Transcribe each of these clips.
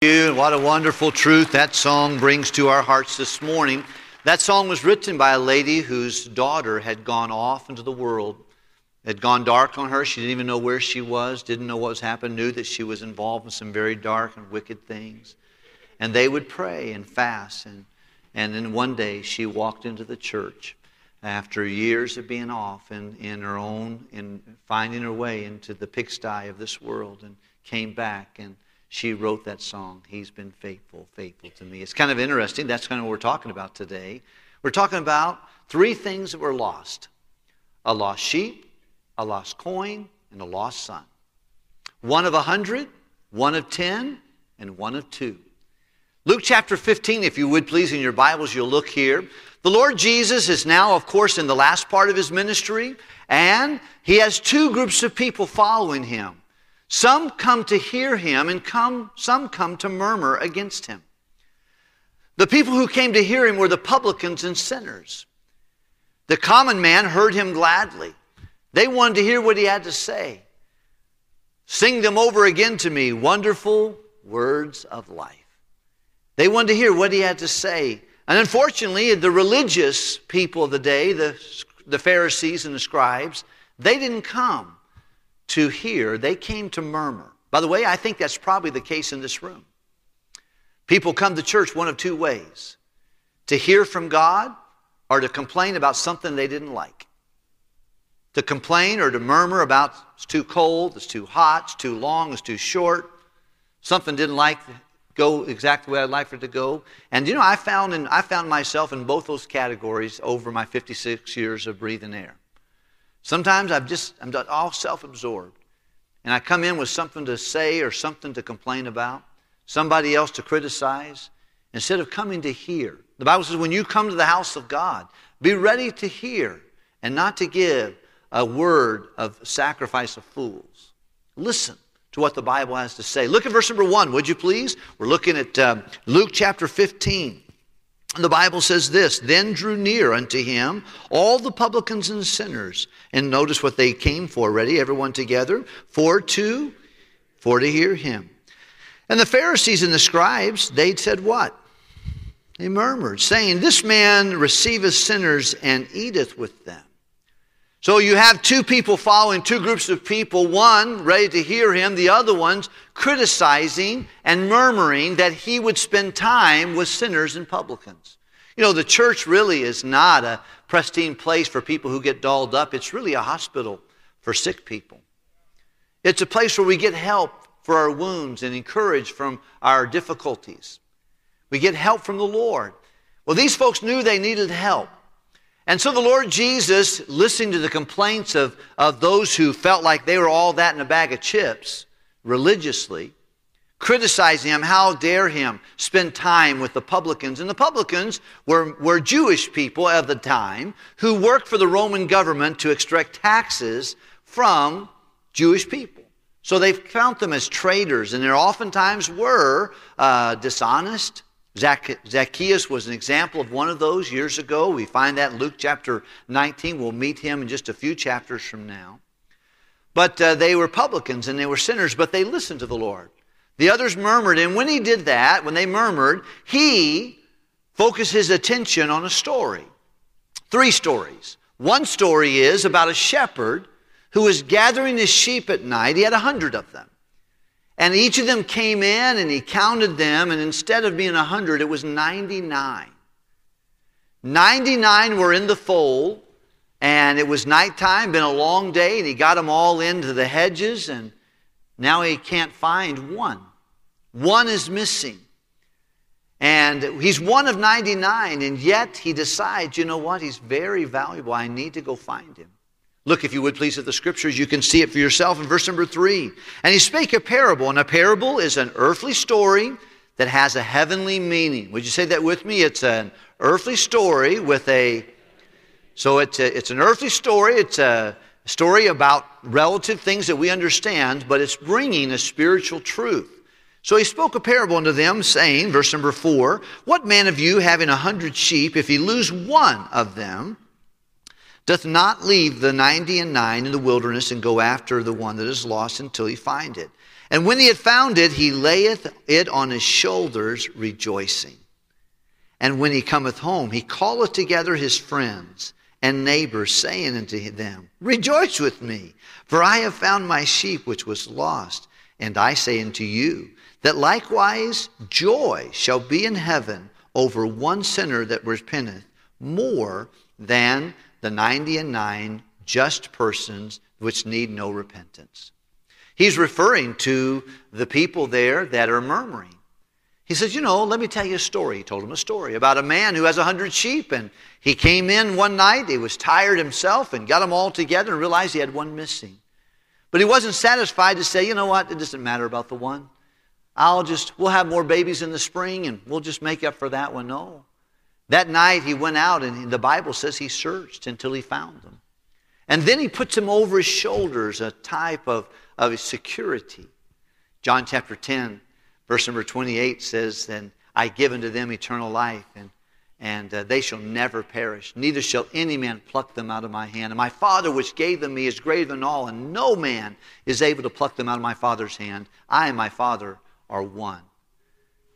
you. What a wonderful truth that song brings to our hearts this morning. That song was written by a lady whose daughter had gone off into the world. It had gone dark on her. She didn't even know where she was, didn't know what was happening, knew that she was involved in some very dark and wicked things. And they would pray and fast. And, and then one day she walked into the church after years of being off and in her own, in finding her way into the pigsty of this world, and came back and she wrote that song, He's Been Faithful, Faithful to Me. It's kind of interesting. That's kind of what we're talking about today. We're talking about three things that were lost a lost sheep, a lost coin, and a lost son. One of a hundred, one of ten, and one of two. Luke chapter 15, if you would please, in your Bibles, you'll look here. The Lord Jesus is now, of course, in the last part of his ministry, and he has two groups of people following him. Some come to hear him, and come, some come to murmur against him. The people who came to hear him were the publicans and sinners. The common man heard him gladly. They wanted to hear what he had to say. Sing them over again to me, wonderful words of life. They wanted to hear what he had to say. And unfortunately, the religious people of the day, the, the Pharisees and the scribes, they didn't come to hear, they came to murmur. By the way, I think that's probably the case in this room. People come to church one of two ways to hear from God or to complain about something they didn't like. To complain or to murmur about it's too cold, it's too hot, it's too long, it's too short, something didn't like go exactly the way I'd like for it to go. And you know, I found in, I found myself in both those categories over my 56 years of breathing air. Sometimes I'm just, I'm all self absorbed. And I come in with something to say or something to complain about, somebody else to criticize, instead of coming to hear. The Bible says when you come to the house of God, be ready to hear and not to give a word of sacrifice of fools. Listen to what the Bible has to say. Look at verse number one, would you please? We're looking at uh, Luke chapter 15. The Bible says this Then drew near unto him all the publicans and sinners. And notice what they came for, ready, everyone together, for to, for to hear him. And the Pharisees and the scribes, they said what? They murmured, saying, This man receiveth sinners and eateth with them. So you have two people following, two groups of people, one ready to hear him, the other ones criticizing and murmuring that he would spend time with sinners and publicans. You know, the church really is not a pristine place for people who get dolled up, it's really a hospital for sick people. It's a place where we get help for our wounds and encouraged from our difficulties. We get help from the Lord. Well, these folks knew they needed help. And so the Lord Jesus, listening to the complaints of, of those who felt like they were all that in a bag of chips religiously, criticizing him, how dare him spend time with the publicans. And the publicans were, were Jewish people of the time who worked for the Roman government to extract taxes from Jewish people. So they found them as traitors, and they oftentimes were uh, dishonest, Zacchaeus was an example of one of those years ago. We find that in Luke chapter 19. We'll meet him in just a few chapters from now. But uh, they were publicans and they were sinners, but they listened to the Lord. The others murmured, and when he did that, when they murmured, he focused his attention on a story. Three stories. One story is about a shepherd who was gathering his sheep at night. He had a hundred of them. And each of them came in and he counted them, and instead of being 100, it was 99. 99 were in the fold, and it was nighttime, been a long day, and he got them all into the hedges, and now he can't find one. One is missing. And he's one of 99, and yet he decides, you know what, he's very valuable. I need to go find him. Look, if you would please, at the scriptures. You can see it for yourself in verse number three. And he spake a parable, and a parable is an earthly story that has a heavenly meaning. Would you say that with me? It's an earthly story with a. So it's, a, it's an earthly story. It's a story about relative things that we understand, but it's bringing a spiritual truth. So he spoke a parable unto them, saying, verse number four, What man of you, having a hundred sheep, if he lose one of them, doth not leave the ninety and nine in the wilderness and go after the one that is lost until he find it. And when he had found it, he layeth it on his shoulders, rejoicing. And when he cometh home, he calleth together his friends and neighbors, saying unto them, Rejoice with me, for I have found my sheep which was lost. And I say unto you, that likewise joy shall be in heaven over one sinner that repenteth, more than the ninety and nine just persons which need no repentance. He's referring to the people there that are murmuring. He says, You know, let me tell you a story. He told him a story about a man who has a hundred sheep. And he came in one night, he was tired himself, and got them all together and realized he had one missing. But he wasn't satisfied to say, You know what? It doesn't matter about the one. I'll just, we'll have more babies in the spring and we'll just make up for that one. No. That night he went out and the Bible says he searched until he found them. And then he puts them over his shoulders, a type of of security. John chapter 10, verse number 28 says, Then I give unto them eternal life, and, and uh, they shall never perish, neither shall any man pluck them out of my hand. And my Father which gave them me is greater than all, and no man is able to pluck them out of my Father's hand. I and my Father are one.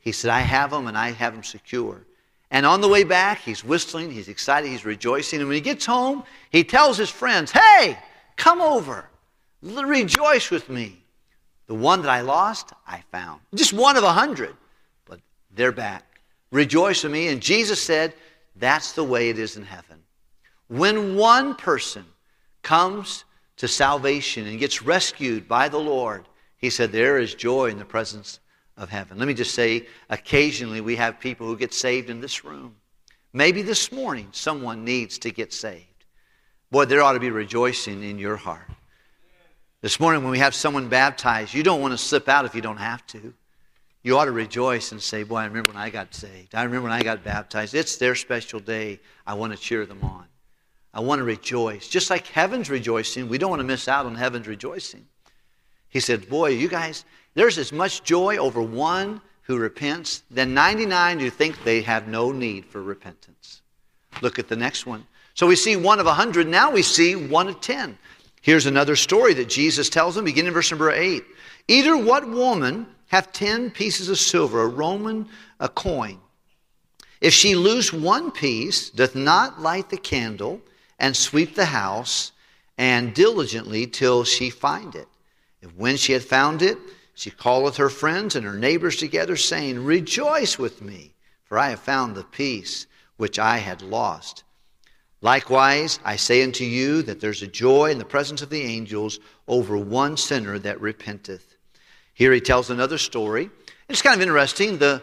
He said, I have them, and I have them secure. And on the way back, he's whistling, he's excited, he's rejoicing. And when he gets home, he tells his friends, Hey, come over. Rejoice with me. The one that I lost, I found. Just one of a hundred, but they're back. Rejoice with me. And Jesus said, that's the way it is in heaven. When one person comes to salvation and gets rescued by the Lord, he said, there is joy in the presence of heaven. Let me just say, occasionally we have people who get saved in this room. Maybe this morning someone needs to get saved. Boy, there ought to be rejoicing in your heart. This morning, when we have someone baptized, you don't want to slip out if you don't have to. You ought to rejoice and say, Boy, I remember when I got saved. I remember when I got baptized. It's their special day. I want to cheer them on. I want to rejoice. Just like heaven's rejoicing, we don't want to miss out on heaven's rejoicing. He said, Boy, you guys, there's as much joy over one who repents than 99 who think they have no need for repentance. Look at the next one. So we see one of a hundred. Now we see one of ten. Here's another story that Jesus tells them, beginning in verse number 8. Either what woman hath ten pieces of silver, a Roman a coin, if she lose one piece, doth not light the candle and sweep the house and diligently till she find it. If when she had found it, she calleth her friends and her neighbors together, saying, Rejoice with me, for I have found the piece which I had lost. Likewise, I say unto you that there's a joy in the presence of the angels over one sinner that repenteth. Here he tells another story. It's kind of interesting. The,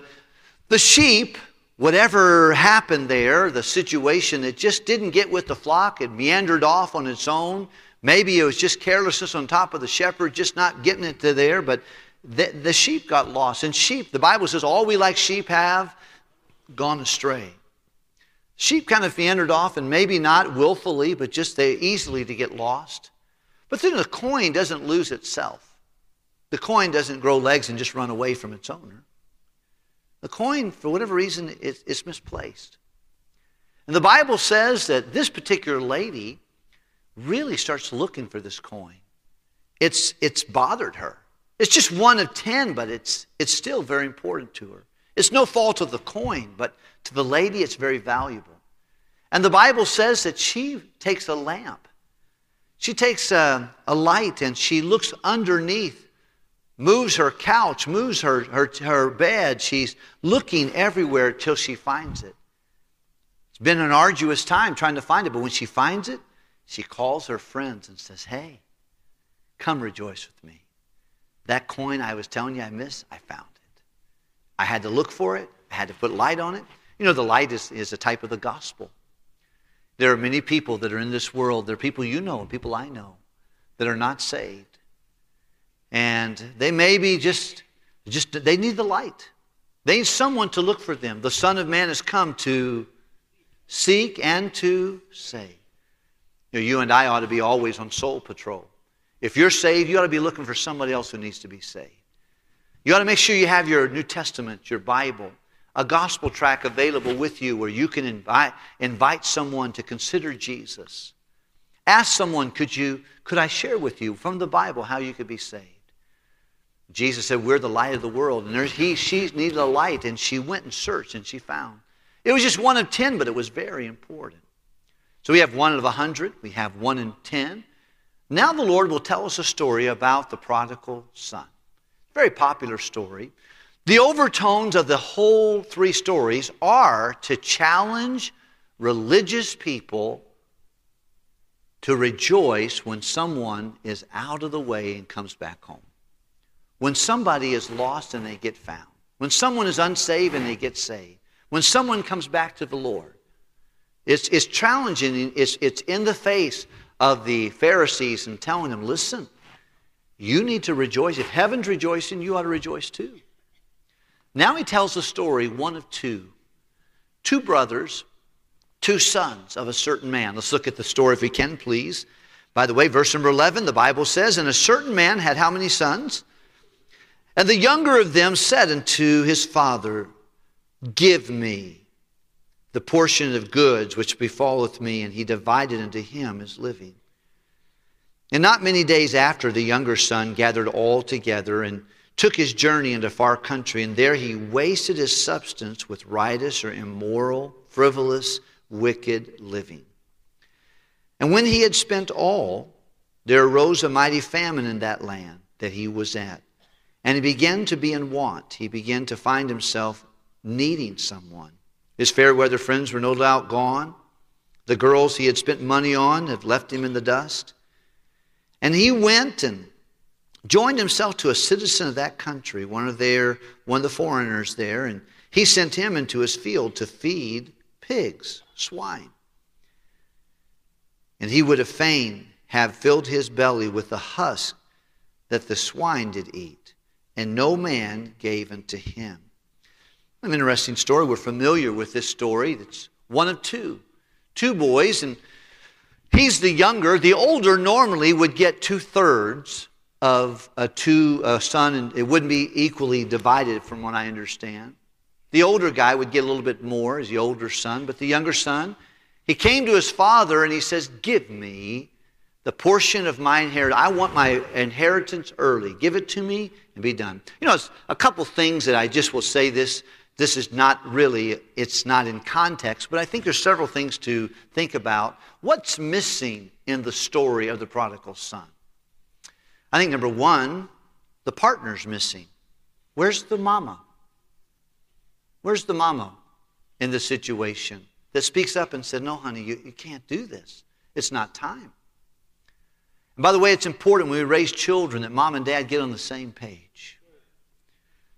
the sheep, whatever happened there, the situation, it just didn't get with the flock. It meandered off on its own. Maybe it was just carelessness on top of the shepherd, just not getting it to there. But the, the sheep got lost. And sheep, the Bible says, all we like sheep have gone astray. Sheep kind of meandered off, and maybe not willfully, but just they easily to get lost. But then the coin doesn't lose itself. The coin doesn't grow legs and just run away from its owner. The coin, for whatever reason, is, misplaced. And the Bible says that this particular lady really starts looking for this coin. It's, it's bothered her. It's just one of ten, but it's, it's still very important to her. It's no fault of the coin, but to the lady, it's very valuable. And the Bible says that she takes a lamp. She takes a, a light and she looks underneath, moves her couch, moves her, her, her bed. She's looking everywhere till she finds it. It's been an arduous time trying to find it, but when she finds it, she calls her friends and says, Hey, come rejoice with me. That coin I was telling you I missed, I found. It. I had to look for it. I had to put light on it. You know, the light is, is a type of the gospel. There are many people that are in this world. There are people you know and people I know that are not saved. And they may be just, just they need the light. They need someone to look for them. The Son of Man has come to seek and to save. You, know, you and I ought to be always on soul patrol. If you're saved, you ought to be looking for somebody else who needs to be saved. You ought to make sure you have your New Testament, your Bible, a gospel track available with you where you can invite, invite someone to consider Jesus. Ask someone, could, you, could I share with you from the Bible how you could be saved? Jesus said, We're the light of the world. And he, she needed a light, and she went and searched, and she found. It was just one of ten, but it was very important. So we have one out of a hundred, we have one in ten. Now the Lord will tell us a story about the prodigal son. Very popular story. The overtones of the whole three stories are to challenge religious people to rejoice when someone is out of the way and comes back home. When somebody is lost and they get found. When someone is unsaved and they get saved. When someone comes back to the Lord. It's, it's challenging. It's, it's in the face of the Pharisees and telling them, listen, you need to rejoice. If heaven's rejoicing, you ought to rejoice too. Now he tells a story, one of two. Two brothers, two sons of a certain man. Let's look at the story if we can, please. By the way, verse number 11, the Bible says, And a certain man had how many sons? And the younger of them said unto his father, Give me the portion of goods which befalleth me. And he divided unto him his living. And not many days after, the younger son gathered all together and took his journey into far country, and there he wasted his substance with riotous or immoral, frivolous, wicked living. And when he had spent all, there arose a mighty famine in that land that he was at. And he began to be in want. He began to find himself needing someone. His fair weather friends were no doubt gone. The girls he had spent money on had left him in the dust. And he went and joined himself to a citizen of that country, one of their one of the foreigners there, and he sent him into his field to feed pigs, swine. And he would have fain have filled his belly with the husk that the swine did eat, and no man gave unto him. An interesting story. We're familiar with this story. It's one of two. Two boys, and he's the younger. The older normally would get two thirds of a two a son, and it wouldn't be equally divided, from what I understand. The older guy would get a little bit more as the older son, but the younger son, he came to his father and he says, Give me the portion of my inheritance. I want my inheritance early. Give it to me and be done. You know, it's a couple things that I just will say this. This is not really, it's not in context, but I think there's several things to think about. What's missing in the story of the prodigal son? I think number one, the partner's missing. Where's the mama? Where's the mama in the situation that speaks up and said, No, honey, you, you can't do this. It's not time. And by the way, it's important when we raise children that mom and dad get on the same page.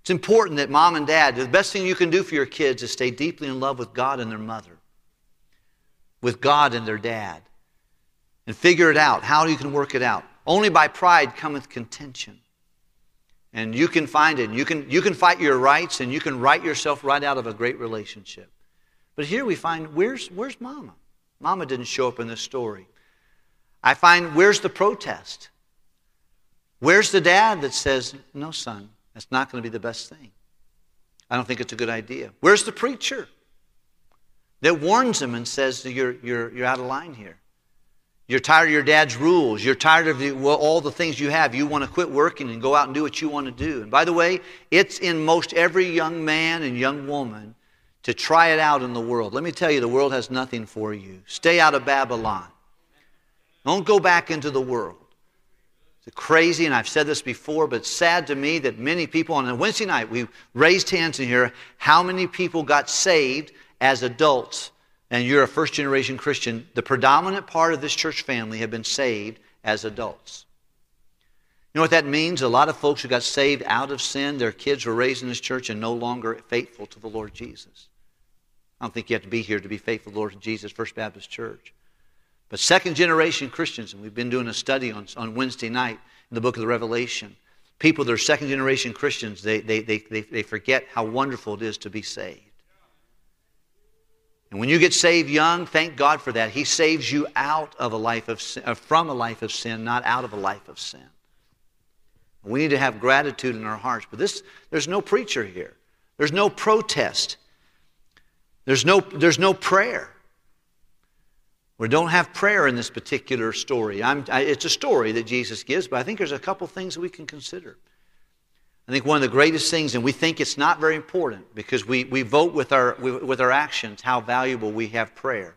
It's important that mom and dad, the best thing you can do for your kids is stay deeply in love with God and their mother, with God and their dad, and figure it out, how you can work it out. Only by pride cometh contention. And you can find it. You can, you can fight your rights and you can write yourself right out of a great relationship. But here we find where's, where's mama? Mama didn't show up in this story. I find where's the protest? Where's the dad that says, no, son, that's not going to be the best thing? I don't think it's a good idea. Where's the preacher that warns him and says, you're, you're, you're out of line here? You're tired of your dad's rules. You're tired of the, well, all the things you have. You want to quit working and go out and do what you want to do. And by the way, it's in most every young man and young woman to try it out in the world. Let me tell you, the world has nothing for you. Stay out of Babylon. Don't go back into the world. It's crazy, and I've said this before, but sad to me that many people on a Wednesday night, we raised hands in here. How many people got saved as adults and you're a first generation Christian, the predominant part of this church family have been saved as adults. You know what that means? A lot of folks who got saved out of sin, their kids were raised in this church and no longer faithful to the Lord Jesus. I don't think you have to be here to be faithful to the Lord Jesus, First Baptist Church. But second generation Christians, and we've been doing a study on, on Wednesday night in the book of the Revelation, people that are second generation Christians, they, they, they, they, they forget how wonderful it is to be saved. And when you get saved young, thank God for that. He saves you out of a life of sin, uh, from a life of sin, not out of a life of sin. We need to have gratitude in our hearts. But this, there's no preacher here. There's no protest. There's no, there's no prayer. We don't have prayer in this particular story. I, it's a story that Jesus gives, but I think there's a couple things that we can consider. I think one of the greatest things, and we think it's not very important because we, we vote with our, with our actions how valuable we have prayer.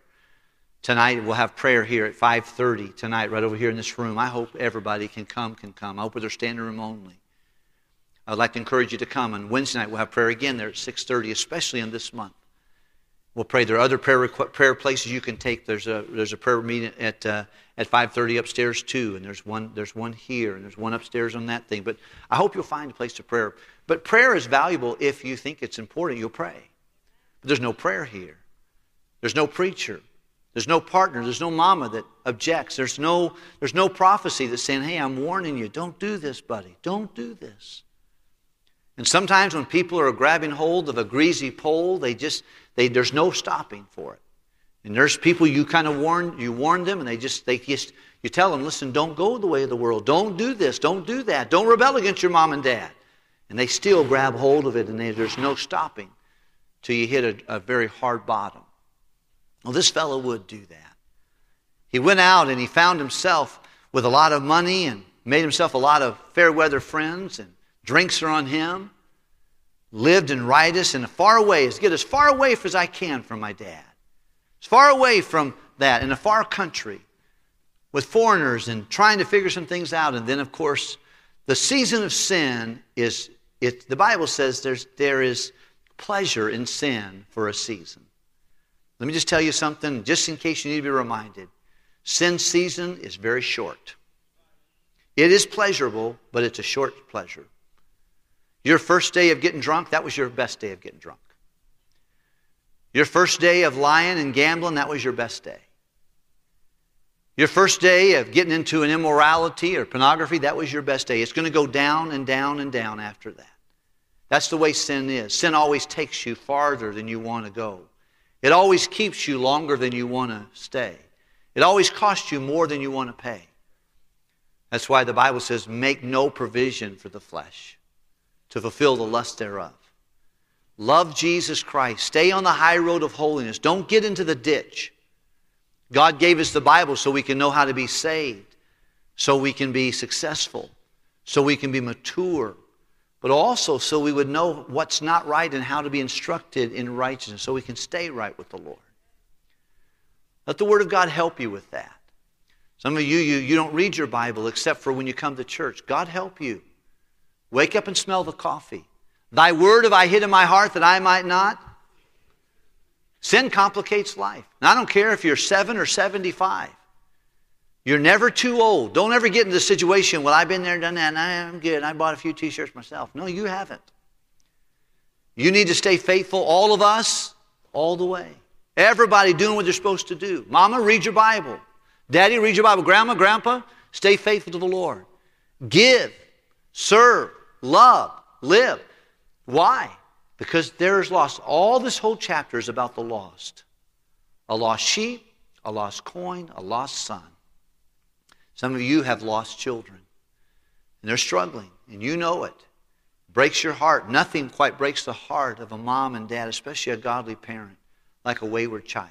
Tonight we'll have prayer here at 5:30 tonight, right over here in this room. I hope everybody can come, can come. I hope they're standing room only. I'd like to encourage you to come. And Wednesday night we'll have prayer again there at 6:30, especially in this month. We'll pray. There are other prayer prayer places you can take. There's a there's a prayer meeting at uh, at 5:30 upstairs too, and there's one there's one here, and there's one upstairs on that thing. But I hope you'll find a place to pray. But prayer is valuable if you think it's important. You'll pray. But there's no prayer here. There's no preacher. There's no partner. There's no mama that objects. There's no, there's no prophecy that's saying, hey, I'm warning you. Don't do this, buddy. Don't do this. And sometimes when people are grabbing hold of a greasy pole, they just, they, there's no stopping for it. And there's people you kind of warn, you warn them, and they just, they just, you tell them, listen, don't go the way of the world. Don't do this. Don't do that. Don't rebel against your mom and dad. And they still grab hold of it, and they, there's no stopping till you hit a, a very hard bottom. Well, this fellow would do that. He went out and he found himself with a lot of money and made himself a lot of fair weather friends, and drinks are on him. Lived in riotous and far away, as get as far away as I can from my dad. As far away from that, in a far country, with foreigners and trying to figure some things out. And then, of course, the season of sin is, it, the Bible says there's, there is pleasure in sin for a season. Let me just tell you something, just in case you need to be reminded. Sin season is very short. It is pleasurable, but it's a short pleasure. Your first day of getting drunk, that was your best day of getting drunk. Your first day of lying and gambling, that was your best day. Your first day of getting into an immorality or pornography, that was your best day. It's going to go down and down and down after that. That's the way sin is. Sin always takes you farther than you want to go. It always keeps you longer than you want to stay. It always costs you more than you want to pay. That's why the Bible says, make no provision for the flesh to fulfill the lust thereof. Love Jesus Christ. Stay on the high road of holiness. Don't get into the ditch. God gave us the Bible so we can know how to be saved, so we can be successful, so we can be mature, but also so we would know what's not right and how to be instructed in righteousness so we can stay right with the Lord. Let the Word of God help you with that. Some of you, you, you don't read your Bible except for when you come to church. God help you. Wake up and smell the coffee. Thy word have I hid in my heart that I might not. Sin complicates life. And I don't care if you're seven or 75. You're never too old. Don't ever get into the situation, well, I've been there, done that, and I'm good. I bought a few t shirts myself. No, you haven't. You need to stay faithful, all of us, all the way. Everybody doing what they're supposed to do. Mama, read your Bible. Daddy, read your Bible. Grandma, Grandpa, stay faithful to the Lord. Give, serve, love, live. Why? Because there is lost. All this whole chapter is about the lost a lost sheep, a lost coin, a lost son. Some of you have lost children, and they're struggling, and you know it. Breaks your heart. Nothing quite breaks the heart of a mom and dad, especially a godly parent, like a wayward child.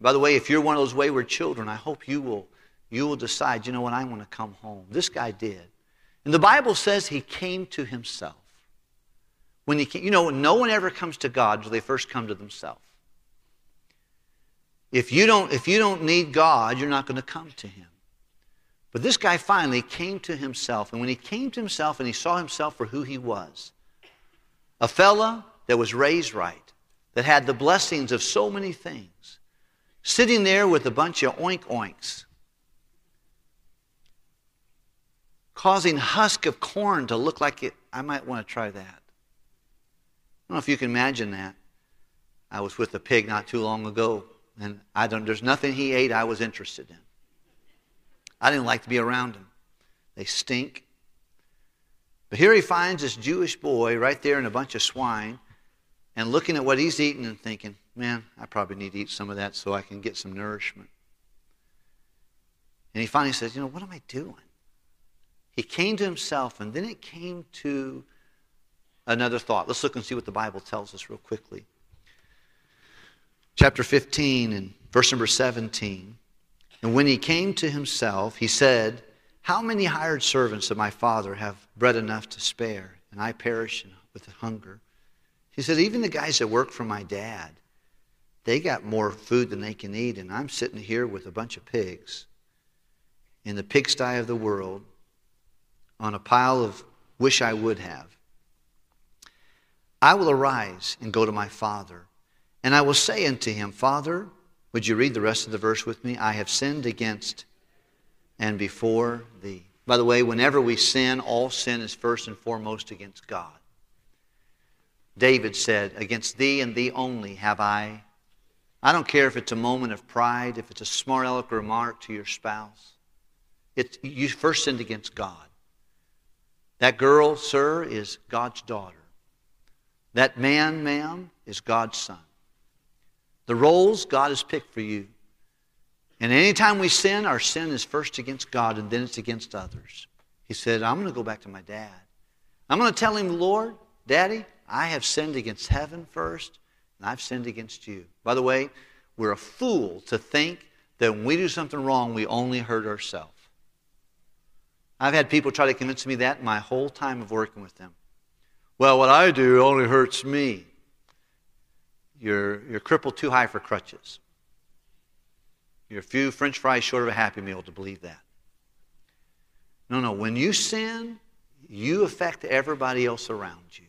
By the way, if you're one of those wayward children, I hope you will, you will decide, you know what, I want to come home. This guy did. And the Bible says he came to himself. When he came, you know, no one ever comes to God until they first come to themselves. If you don't, if you don't need God, you're not going to come to him. But this guy finally came to himself. And when he came to himself and he saw himself for who he was, a fella that was raised right, that had the blessings of so many things, sitting there with a bunch of oink oinks, causing husk of corn to look like it. I might want to try that. I don't know if you can imagine that. I was with a pig not too long ago, and I don't, there's nothing he ate I was interested in. I didn't like to be around them. They stink. But here he finds this Jewish boy right there in a bunch of swine and looking at what he's eating and thinking, man, I probably need to eat some of that so I can get some nourishment. And he finally says, you know, what am I doing? He came to himself, and then it came to another thought. Let's look and see what the Bible tells us real quickly. Chapter 15 and verse number 17. And when he came to himself, he said, How many hired servants of my father have bread enough to spare, and I perish with hunger? He said, Even the guys that work for my dad, they got more food than they can eat, and I'm sitting here with a bunch of pigs in the pigsty of the world on a pile of wish I would have. I will arise and go to my father, and I will say unto him, Father, would you read the rest of the verse with me? I have sinned against and before thee. By the way, whenever we sin, all sin is first and foremost against God. David said, Against thee and thee only have I. I don't care if it's a moment of pride, if it's a smart aleck remark to your spouse. You first sinned against God. That girl, sir, is God's daughter. That man, ma'am, is God's son. The roles God has picked for you. And anytime we sin, our sin is first against God and then it's against others. He said, I'm going to go back to my dad. I'm going to tell him, Lord, Daddy, I have sinned against heaven first, and I've sinned against you. By the way, we're a fool to think that when we do something wrong, we only hurt ourselves. I've had people try to convince me that my whole time of working with them. Well, what I do only hurts me. You're, you're crippled too high for crutches. You're a few french fries short of a happy meal to believe that. No, no. When you sin, you affect everybody else around you.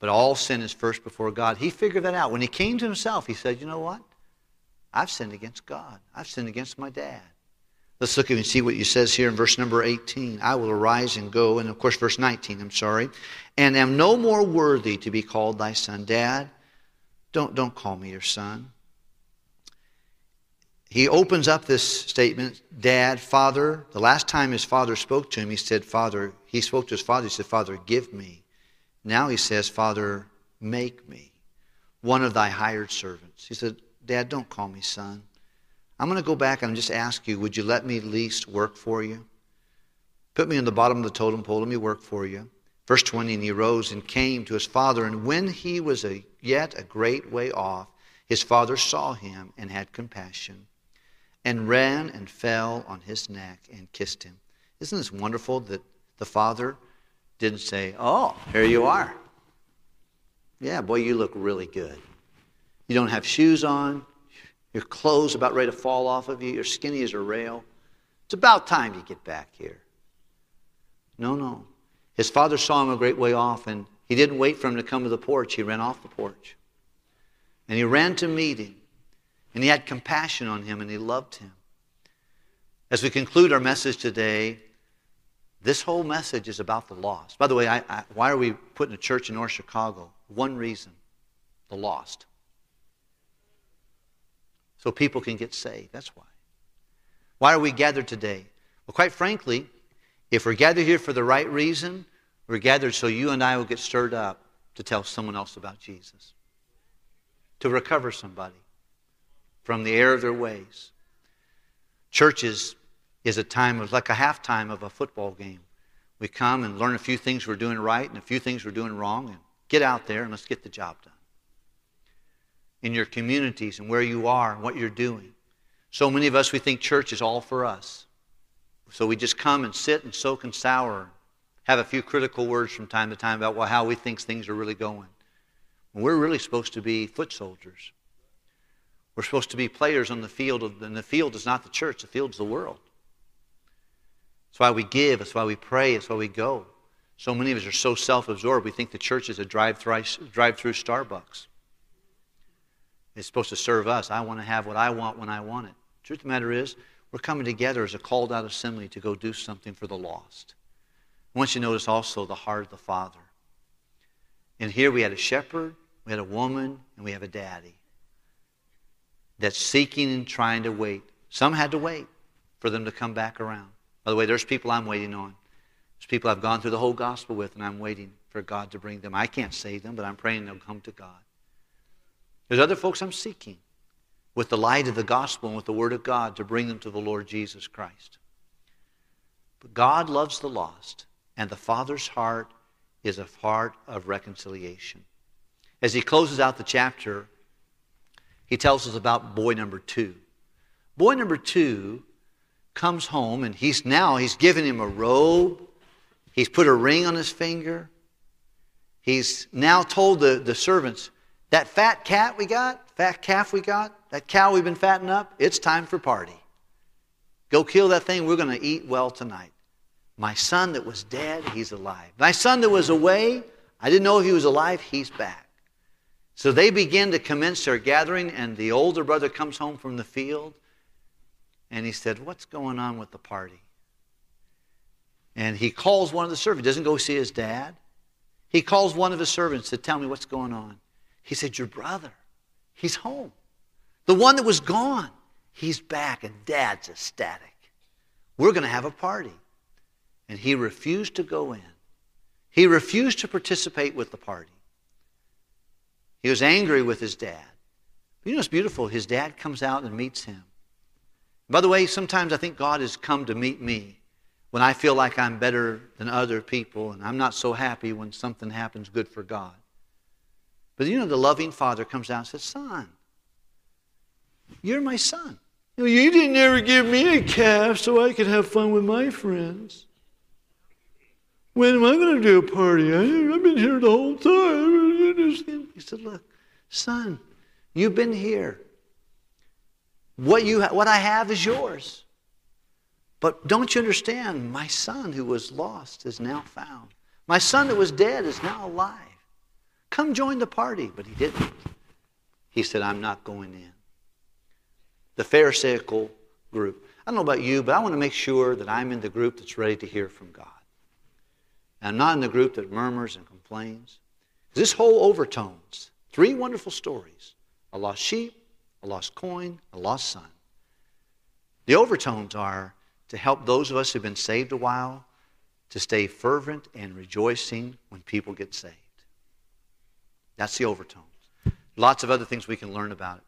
But all sin is first before God. He figured that out. When he came to himself, he said, You know what? I've sinned against God. I've sinned against my dad. Let's look and see what he says here in verse number 18. I will arise and go, and of course, verse 19, I'm sorry, and am no more worthy to be called thy son. Dad, don't, don't call me your son. He opens up this statement, Dad, Father. The last time his father spoke to him, he said, Father, he spoke to his father, he said, Father, give me. Now he says, Father, make me one of thy hired servants. He said, Dad, don't call me son. I'm going to go back and just ask you, would you let me at least work for you? Put me in the bottom of the totem pole, let me work for you. Verse 20, and he rose and came to his father, and when he was a, yet a great way off, his father saw him and had compassion, and ran and fell on his neck and kissed him. Isn't this wonderful that the father didn't say, Oh, here you are. Yeah, boy, you look really good. You don't have shoes on, your clothes about ready to fall off of you. You're skinny as a rail. It's about time you get back here. No, no. His father saw him a great way off, and he didn't wait for him to come to the porch. He ran off the porch. And he ran to meet him. And he had compassion on him, and he loved him. As we conclude our message today, this whole message is about the lost. By the way, I, I, why are we putting a church in North Chicago? One reason the lost so people can get saved. That's why. Why are we gathered today? Well, quite frankly, if we're gathered here for the right reason, we're gathered so you and I will get stirred up to tell someone else about Jesus, to recover somebody from the error of their ways. Churches is a time of like a halftime of a football game. We come and learn a few things we're doing right and a few things we're doing wrong and get out there and let's get the job done in your communities and where you are and what you're doing. So many of us, we think church is all for us. So we just come and sit and soak and sour, have a few critical words from time to time about well, how we think things are really going. we're really supposed to be foot soldiers. We're supposed to be players on the field, of, and the field is not the church, the field is the world. That's why we give, that's why we pray, that's why we go. So many of us are so self absorbed, we think the church is a drive through Starbucks. It's supposed to serve us. I want to have what I want when I want it. Truth of the matter is, we're coming together as a called out assembly to go do something for the lost. I want you to notice also the heart of the Father. And here we had a shepherd, we had a woman, and we have a daddy that's seeking and trying to wait. Some had to wait for them to come back around. By the way, there's people I'm waiting on. There's people I've gone through the whole gospel with, and I'm waiting for God to bring them. I can't save them, but I'm praying they'll come to God. There's other folks I'm seeking with the light of the gospel and with the word of God to bring them to the Lord Jesus Christ. But God loves the lost, and the Father's heart is a heart of reconciliation. As he closes out the chapter, he tells us about boy number two. Boy number two comes home and he's now he's given him a robe. He's put a ring on his finger. He's now told the, the servants, that fat cat we got, fat calf we got, that cow we've been fattening up, it's time for party. Go kill that thing. We're going to eat well tonight. My son that was dead, he's alive. My son that was away, I didn't know if he was alive, he's back. So they begin to commence their gathering, and the older brother comes home from the field, and he said, What's going on with the party? And he calls one of the servants. He doesn't go see his dad. He calls one of his servants to tell me what's going on. He said, Your brother, he's home. The one that was gone, he's back, and dad's ecstatic. We're going to have a party. And he refused to go in. He refused to participate with the party. He was angry with his dad. You know what's beautiful? His dad comes out and meets him. By the way, sometimes I think God has come to meet me when I feel like I'm better than other people and I'm not so happy when something happens good for God. But you know, the loving father comes out and says, Son, you're my son. You didn't ever give me a calf so I could have fun with my friends. When am I going to do a party? I, have been here the whole time. He said, Look, son, you've been here. What, you ha- what I have is yours. But don't you understand? My son who was lost is now found. My son that was dead is now alive. Come join the party. But he didn't. He said, I'm not going in. The Pharisaical group. I don't know about you, but I want to make sure that I'm in the group that's ready to hear from God. I'm not in the group that murmurs and complains. This whole overtones three wonderful stories a lost sheep, a lost coin, a lost son. The overtones are to help those of us who've been saved a while to stay fervent and rejoicing when people get saved. That's the overtones. Lots of other things we can learn about it.